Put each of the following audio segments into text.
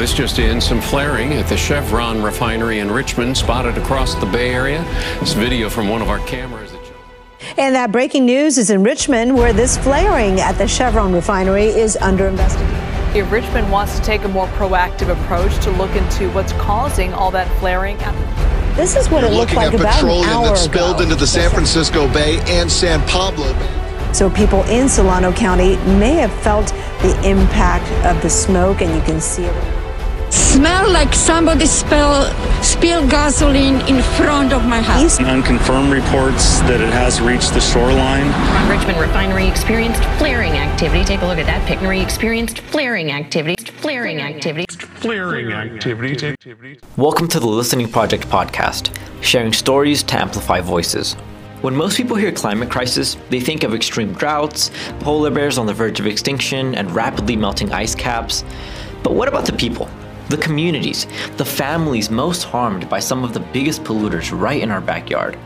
This just in, some flaring at the Chevron refinery in Richmond spotted across the Bay Area. This video from one of our cameras. And that breaking news is in Richmond, where this flaring at the Chevron refinery is under investigation. If Richmond wants to take a more proactive approach to look into what's causing all that flaring. This is what You're it looked like about petroleum an hour that spilled ago. into the San Francisco Bay and San Pablo. So people in Solano County may have felt the impact of the smoke, and you can see it. Smell like somebody spill, spilled gasoline in front of my house. Unconfirmed reports that it has reached the shoreline. Richmond refinery experienced flaring activity. Take a look at that picture. Experienced flaring activity. Flaring activity. Flaring activity. Welcome to the Listening Project podcast, sharing stories to amplify voices. When most people hear climate crisis, they think of extreme droughts, polar bears on the verge of extinction, and rapidly melting ice caps. But what about the people? The communities, the families most harmed by some of the biggest polluters right in our backyard.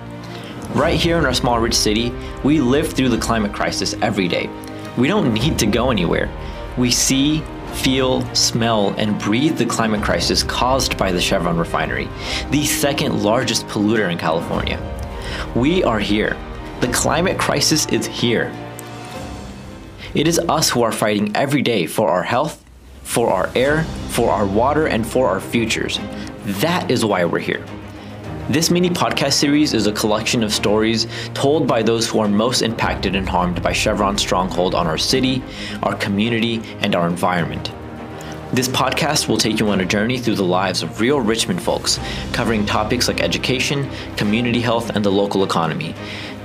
Right here in our small rich city, we live through the climate crisis every day. We don't need to go anywhere. We see, feel, smell, and breathe the climate crisis caused by the Chevron refinery, the second largest polluter in California. We are here. The climate crisis is here. It is us who are fighting every day for our health, for our air, for our water, and for our futures. That is why we're here. This mini podcast series is a collection of stories told by those who are most impacted and harmed by Chevron's stronghold on our city, our community, and our environment. This podcast will take you on a journey through the lives of real Richmond folks, covering topics like education, community health, and the local economy.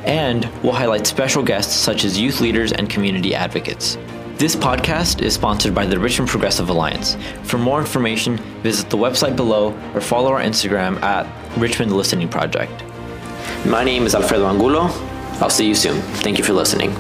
And we'll highlight special guests such as youth leaders and community advocates. This podcast is sponsored by the Richmond Progressive Alliance. For more information, visit the website below or follow our Instagram at Richmond Listening Project. My name is Alfredo Angulo. I'll see you soon. Thank you for listening.